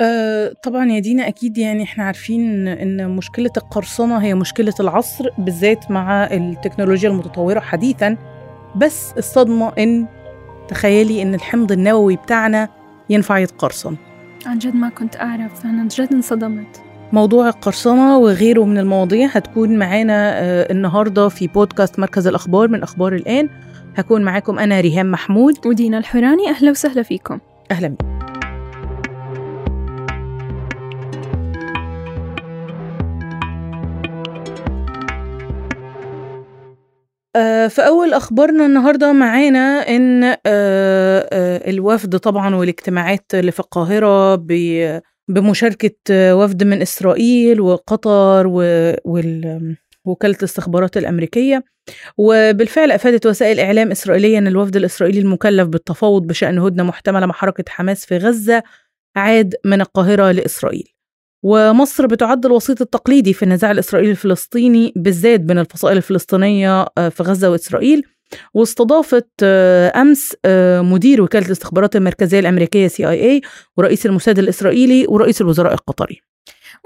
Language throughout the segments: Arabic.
آه طبعا يا دينا أكيد يعني إحنا عارفين إن مشكلة القرصنة هي مشكلة العصر بالذات مع التكنولوجيا المتطورة حديثا. بس الصدمة إن تخيلي إن الحمض النووي بتاعنا ينفع يتقرصن. عن جد ما كنت أعرف أنا جد انصدمت. موضوع القرصنة وغيره من المواضيع هتكون معانا آه، النهاردة في بودكاست مركز الأخبار من أخبار الآن. هكون معاكم أنا ريهام محمود. ودينا الحوراني أهلا وسهلا فيكم. أهلا بك فأول أخبارنا النهاردة معانا إن آه، آه، الوفد طبعا والاجتماعات اللي في القاهرة بمشاركة وفد من إسرائيل وقطر ووكالة الاستخبارات الأمريكية. وبالفعل أفادت وسائل إعلام إسرائيلية أن الوفد الإسرائيلي المكلف بالتفاوض بشأن هدنة محتملة مع حركة حماس في غزة عاد من القاهرة لإسرائيل. ومصر بتعد الوسيط التقليدي في النزاع الإسرائيلي الفلسطيني بالذات بين الفصائل الفلسطينية آه، في غزة وإسرائيل. واستضافت آه، أمس آه، مدير وكالة الاستخبارات المركزية الأمريكية CIA ورئيس الموساد الإسرائيلي ورئيس الوزراء القطري.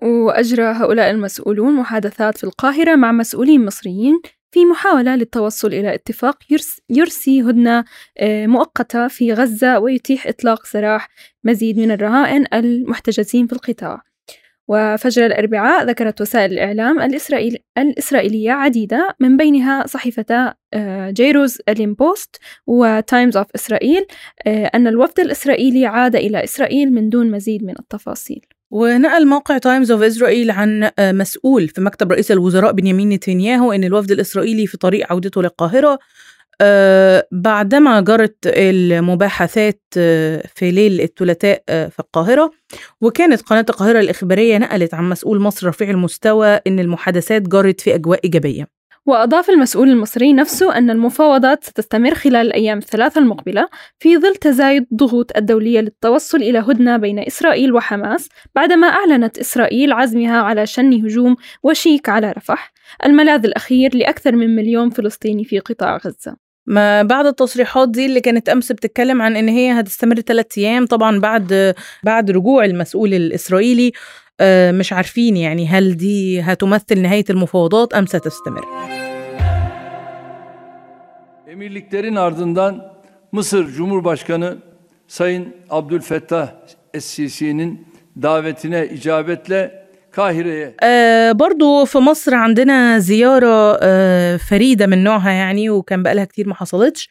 وأجرى هؤلاء المسؤولون محادثات في القاهرة مع مسؤولين مصريين في محاولة للتوصل إلى اتفاق يرسي هدنة مؤقتة في غزة ويتيح إطلاق سراح مزيد من الرهائن المحتجزين في القطاع. وفجر الأربعاء ذكرت وسائل الإعلام الإسرائيل الإسرائيلية عديدة من بينها صحيفتا آه، جيروزاليم بوست وتايمز أوف إسرائيل آه، أن الوفد الإسرائيلي عاد إلى إسرائيل من دون مزيد من التفاصيل. ونقل موقع تايمز أوف إسرائيل عن آه، مسؤول في مكتب رئيس الوزراء بنيامين نتنياهو إن الوفد الإسرائيلي في طريق عودته للقاهرة بعدما جرت المباحثات آه، في ليل الثلاثاء آه، في القاهرة وكانت قناة القاهرة الإخبارية نقلت عن مسؤول مصر رفيع المستوى إن المحادثات جرت في أجواء إيجابية. وأضاف المسؤول المصري نفسه أن المفاوضات ستستمر خلال الأيام الثلاثة المقبلة في ظل تزايد الضغوط الدولية للتوصل إلى هدنة بين إسرائيل وحماس بعدما أعلنت إسرائيل عزمها على شن هجوم وشيك على رفح الملاذ الأخير لأكثر من مليون فلسطيني في قطاع غزة. ما بعد التصريحات دي اللي كانت أمس بتتكلم عن إن هي هتستمر ثلاث أيام طبعا بعد بعد رجوع المسؤول الإسرائيلي آه، مش عارفين يعني هل دي هتمثل نهاية المفاوضات أم ستستمر. Emirliklerin ardından Mısır Cumhurbaşkanı Sayın Abdülfettah Es-Sisi'nin davetine icabetle قاهرة. آه برضو في مصر عندنا زيارة آه فريدة من نوعها يعني وكان بقالها كتير ما حصلتش.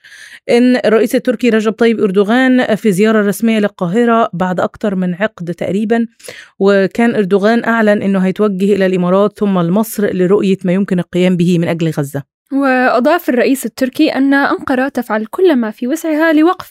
إن الرئيس التركي رجب طيب أردوغان في زيارة رسمية للقاهرة بعد أكتر من عقد تقريبا. وكان أردوغان أعلن إنه هيتوجه إلى الإمارات ثم لمصر لرؤية ما يمكن القيام به من أجل غزة. وأضاف الرئيس التركي أن أنقرة تفعل كل ما في وسعها لوقف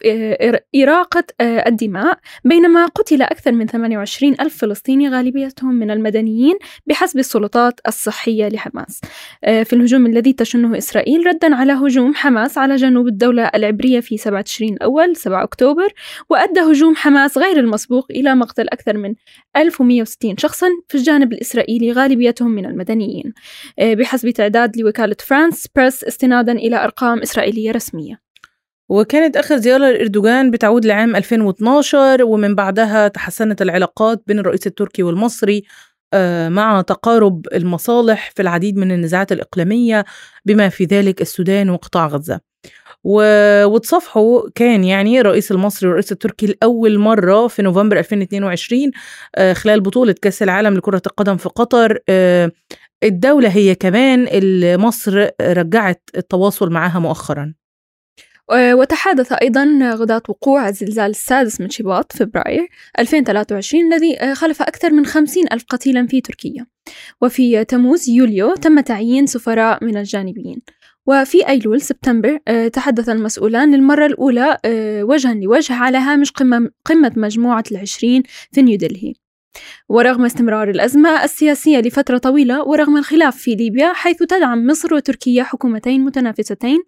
إراقة آه، الدماء بينما قتل أكثر من 28 ألف فلسطيني غالبيتهم من المدنيين بحسب السلطات الصحية لحماس. آه، في الهجوم الذي تشنه إسرائيل ردا على هجوم حماس على جنوب الدولة العبرية في 7 تشرين الأول 7 أكتوبر وأدى هجوم حماس غير المسبوق إلى مقتل أكثر من 1160 شخصا في الجانب الإسرائيلي غالبيتهم من المدنيين. آه، بحسب تعداد لوكالة فرانس بريس استنادا إلى أرقام إسرائيلية رسمية. وكانت آخر زيارة لإردوغان بتعود لعام 2012 ومن بعدها تحسنت العلاقات بين الرئيس التركي والمصري آه، مع تقارب المصالح في العديد من النزاعات الإقليمية بما في ذلك السودان وقطاع غزة. وتصافحوا كان يعني الرئيس المصري والرئيس التركي لأول مرة في نوفمبر 2022 آه، خلال بطولة كأس العالم لكرة القدم في قطر آه، الدولة هي كمان اللي مصر رجعت التواصل معها مؤخرا. وتحدث أيضا غداة وقوع الزلزال السادس من شباط فبراير 2023 الذي خلف أكثر من 50 ألف قتيلا في تركيا. وفي تموز يوليو تم تعيين سفراء من الجانبين وفي أيلول سبتمبر تحدث المسؤولان للمرة الأولى وجها لوجه على هامش قمة مجموعة العشرين في نيودلهي ورغم استمرار الأزمة السياسية لفترة طويلة ورغم الخلاف في ليبيا حيث تدعم مصر وتركيا حكومتين متنافستين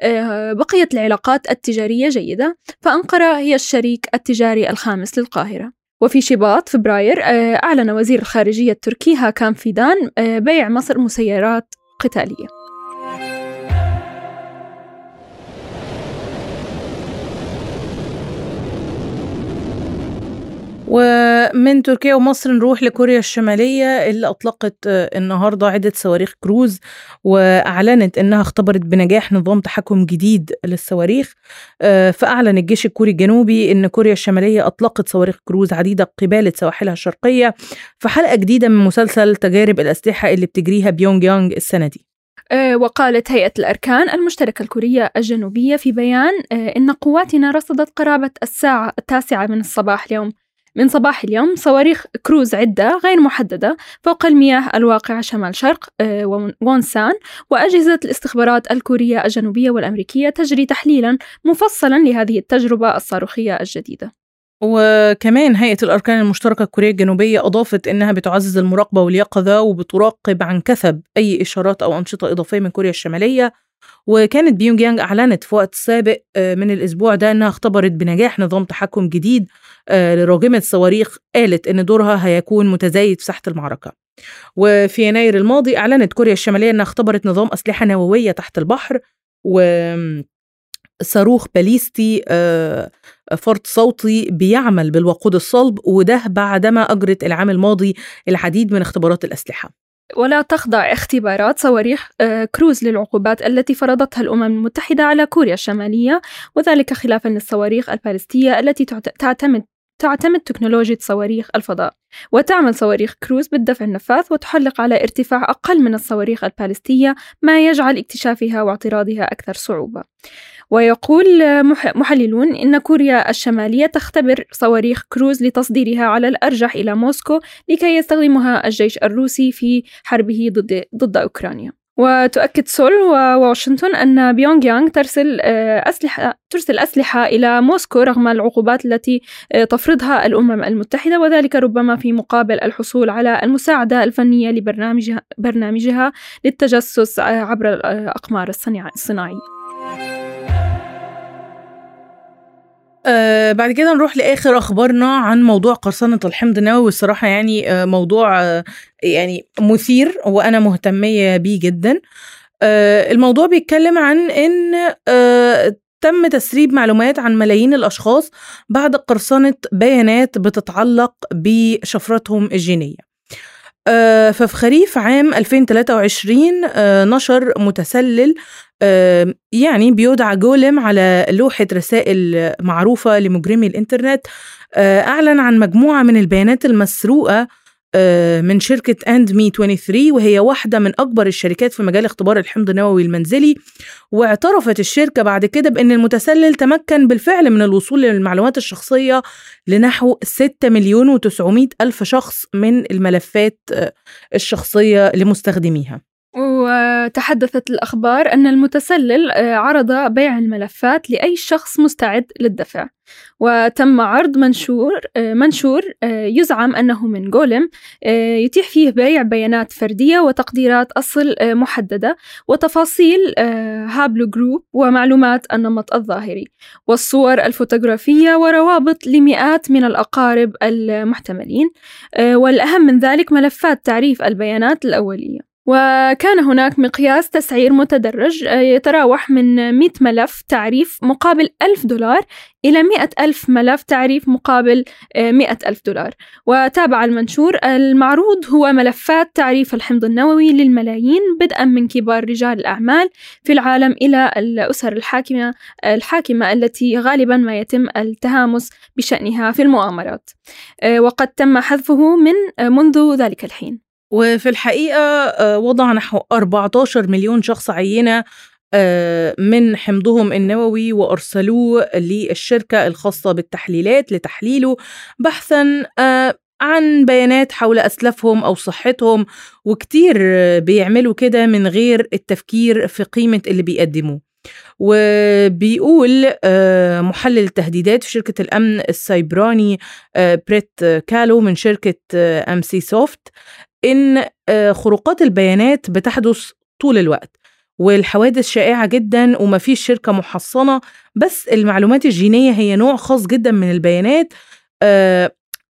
آه، بقيت العلاقات التجارية جيدة فأنقرة هي الشريك التجاري الخامس للقاهرة. وفي شباط فبراير آه، أعلن وزير الخارجية التركي هاكام فيدان آه، بيع مصر مسيرات قتالية. ومن تركيا ومصر نروح لكوريا الشمالية اللي أطلقت النهاردة عدة صواريخ كروز وأعلنت أنها اختبرت بنجاح نظام تحكم جديد للصواريخ. فأعلن الجيش الكوري الجنوبي أن كوريا الشمالية أطلقت صواريخ كروز عديدة قبالة سواحلها الشرقية في حلقة جديدة من مسلسل تجارب الأسلحة اللي بتجريها بيونج يانج السنة دي. وقالت هيئة الأركان المشتركة الكورية الجنوبية في بيان إن قواتنا رصدت قرابة الساعة التاسعة من الصباح اليوم. من صباح اليوم صواريخ كروز عدة غير محددة فوق المياه الواقعة شمال شرق وونسان وأجهزة الاستخبارات الكورية الجنوبية والأمريكية تجري تحليلا مفصلا لهذه التجربة الصاروخية الجديدة. وكمان هيئة الأركان المشتركة الكورية الجنوبية أضافت إنها بتعزز المراقبة واليقظة وبتراقب عن كثب أي إشارات أو أنشطة إضافية من كوريا الشمالية وكانت بيونج يانج أعلنت في وقت سابق من الأسبوع ده إنها اختبرت بنجاح نظام تحكم جديد لراجمة صواريخ قالت إن دورها هيكون متزايد في ساحة المعركة. وفي يناير الماضي أعلنت كوريا الشمالية إنها اختبرت نظام أسلحة نووية تحت البحر و صاروخ باليستي فرد صوتي بيعمل بالوقود الصلب وده بعدما أجرت العام الماضي العديد من اختبارات الأسلحة. ولا تخضع اختبارات صواريخ كروز للعقوبات التي فرضتها الأمم المتحدة على كوريا الشمالية وذلك خلافا للصواريخ البالستية التي تعتمد تعتمد تكنولوجيا صواريخ الفضاء وتعمل صواريخ كروز بالدفع النفاث وتحلق على ارتفاع أقل من الصواريخ البالستية ما يجعل اكتشافها واعتراضها أكثر صعوبة. ويقول محللون إن كوريا الشمالية تختبر صواريخ كروز لتصديرها على الأرجح إلى موسكو لكي يستخدمها الجيش الروسي في حربه ضد, ضد أوكرانيا. وتؤكد سول وواشنطن أن بيونغ يانغ ترسل أسلحة ترسل أسلحة إلى موسكو رغم العقوبات التي تفرضها الأمم المتحدة وذلك ربما في مقابل الحصول على المساعدة الفنية لبرنامجها برنامجها للتجسس عبر الأقمار الصناعية. آه بعد كده نروح لآخر أخبارنا عن موضوع قرصنة الحمض النووي الصراحه يعني آه موضوع آه يعني مثير وأنا مهتمية بيه جدا. آه الموضوع بيتكلم عن إن آه تم تسريب معلومات عن ملايين الأشخاص بعد قرصنة بيانات بتتعلق بشفرتهم الجينية. ففي خريف عام 2023 آه نشر متسلل آه يعني بيودع جولم على لوحة رسائل معروفة لمجرمي الإنترنت أعلن عن مجموعة من البيانات المسروقة من شركة أند مي 23 وهي واحدة من أكبر الشركات في مجال اختبار الحمض النووي المنزلي. واعترفت الشركة بعد كده بأن المتسلل تمكن بالفعل من الوصول للمعلومات الشخصية لنحو 6 مليون و900 ألف شخص من الملفات الشخصية لمستخدميها. وتحدثت الأخبار أن المتسلل عرض بيع الملفات لأي شخص مستعد للدفع. وتم عرض منشور منشور يزعم أنه من جولم يتيح فيه بيع بيانات فردية وتقديرات أصل محددة وتفاصيل haplogroup ومعلومات النمط الظاهري والصور الفوتوغرافية وروابط لمئات من الأقارب المحتملين. والأهم من ذلك ملفات تعريف البيانات الأولية. وكان هناك مقياس تسعير متدرج يتراوح من 100 ملف تعريف مقابل 1000 دولار إلى 100 ألف ملف تعريف مقابل 100 ألف دولار. وتابع المنشور المعروض هو ملفات تعريف الحمض النووي للملايين بدءا من كبار رجال الأعمال في العالم إلى الأسر الحاكمة الحاكمة التي غالبا ما يتم التهامس بشأنها في المؤامرات. وقد تم حذفه من منذ ذلك الحين. وفي الحقيقة وضع نحو 14 مليون شخص عينة من حمضهم النووي وأرسلوه للشركة الخاصة بالتحليلات لتحليله بحثا عن بيانات حول أسلافهم أو صحتهم وكتير بيعملوا كده من غير التفكير في قيمة اللي بيقدموه. وبيقول محلل التهديدات في شركة الأمن السيبراني بريت كالو من شركة Emsisoft إن خروقات البيانات بتحدث طول الوقت والحوادث شائعة جدا ومفيش شركة محصنة بس المعلومات الجينية هي نوع خاص جدا من البيانات.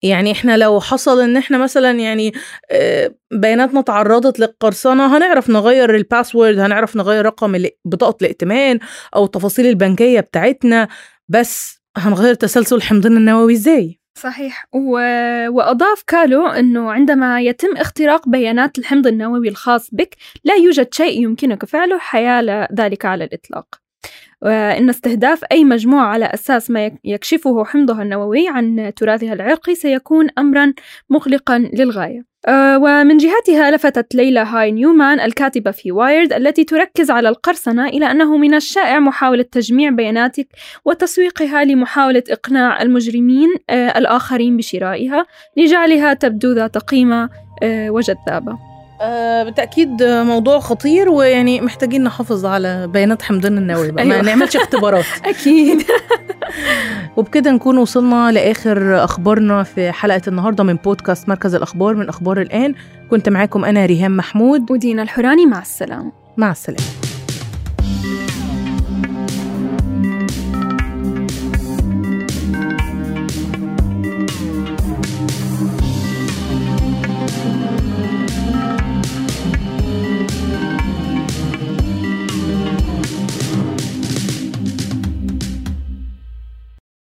يعني إحنا لو حصل إن إحنا مثلا يعني بياناتنا تعرضت للقرصنة هنعرف نغير الباسورد هنعرف نغير رقم بطاقة الائتمان أو التفاصيل البنكية بتاعتنا بس هنغير تسلسل حمضنا النووي إزاي؟ صحيح. و... وأضاف كالو أنه عندما يتم اختراق بيانات الحمض النووي الخاص بك لا يوجد شيء يمكنك فعله حيال ذلك على الإطلاق. وإن استهداف أي مجموعة على أساس ما يكشفه حمضها النووي عن تراثها العرقي سيكون أمرا مقلقا للغاية. آه، ومن جهتها لفتت ليلى هاي نيومان الكاتبة في وايرد التي تركز على القرصنة إلى أنه من الشائع محاولة تجميع بياناتك وتسويقها لمحاولة إقناع المجرمين آه، الآخرين بشرائها لجعلها تبدو ذات قيمة آه، وجذابة. آه بالتأكيد موضوع خطير ويعني محتاجين نحافظ على بيانات حمضان النووي بقى أيوة. ما نعملش اختبارات. أكيد. وبكده نكون وصلنا لآخر أخبارنا في حلقة النهاردة من بودكاست مركز الأخبار من أخبار الآن. كنت معاكم أنا ريهام محمود. ودينا الحوراني مع السلامة. مع السلامة.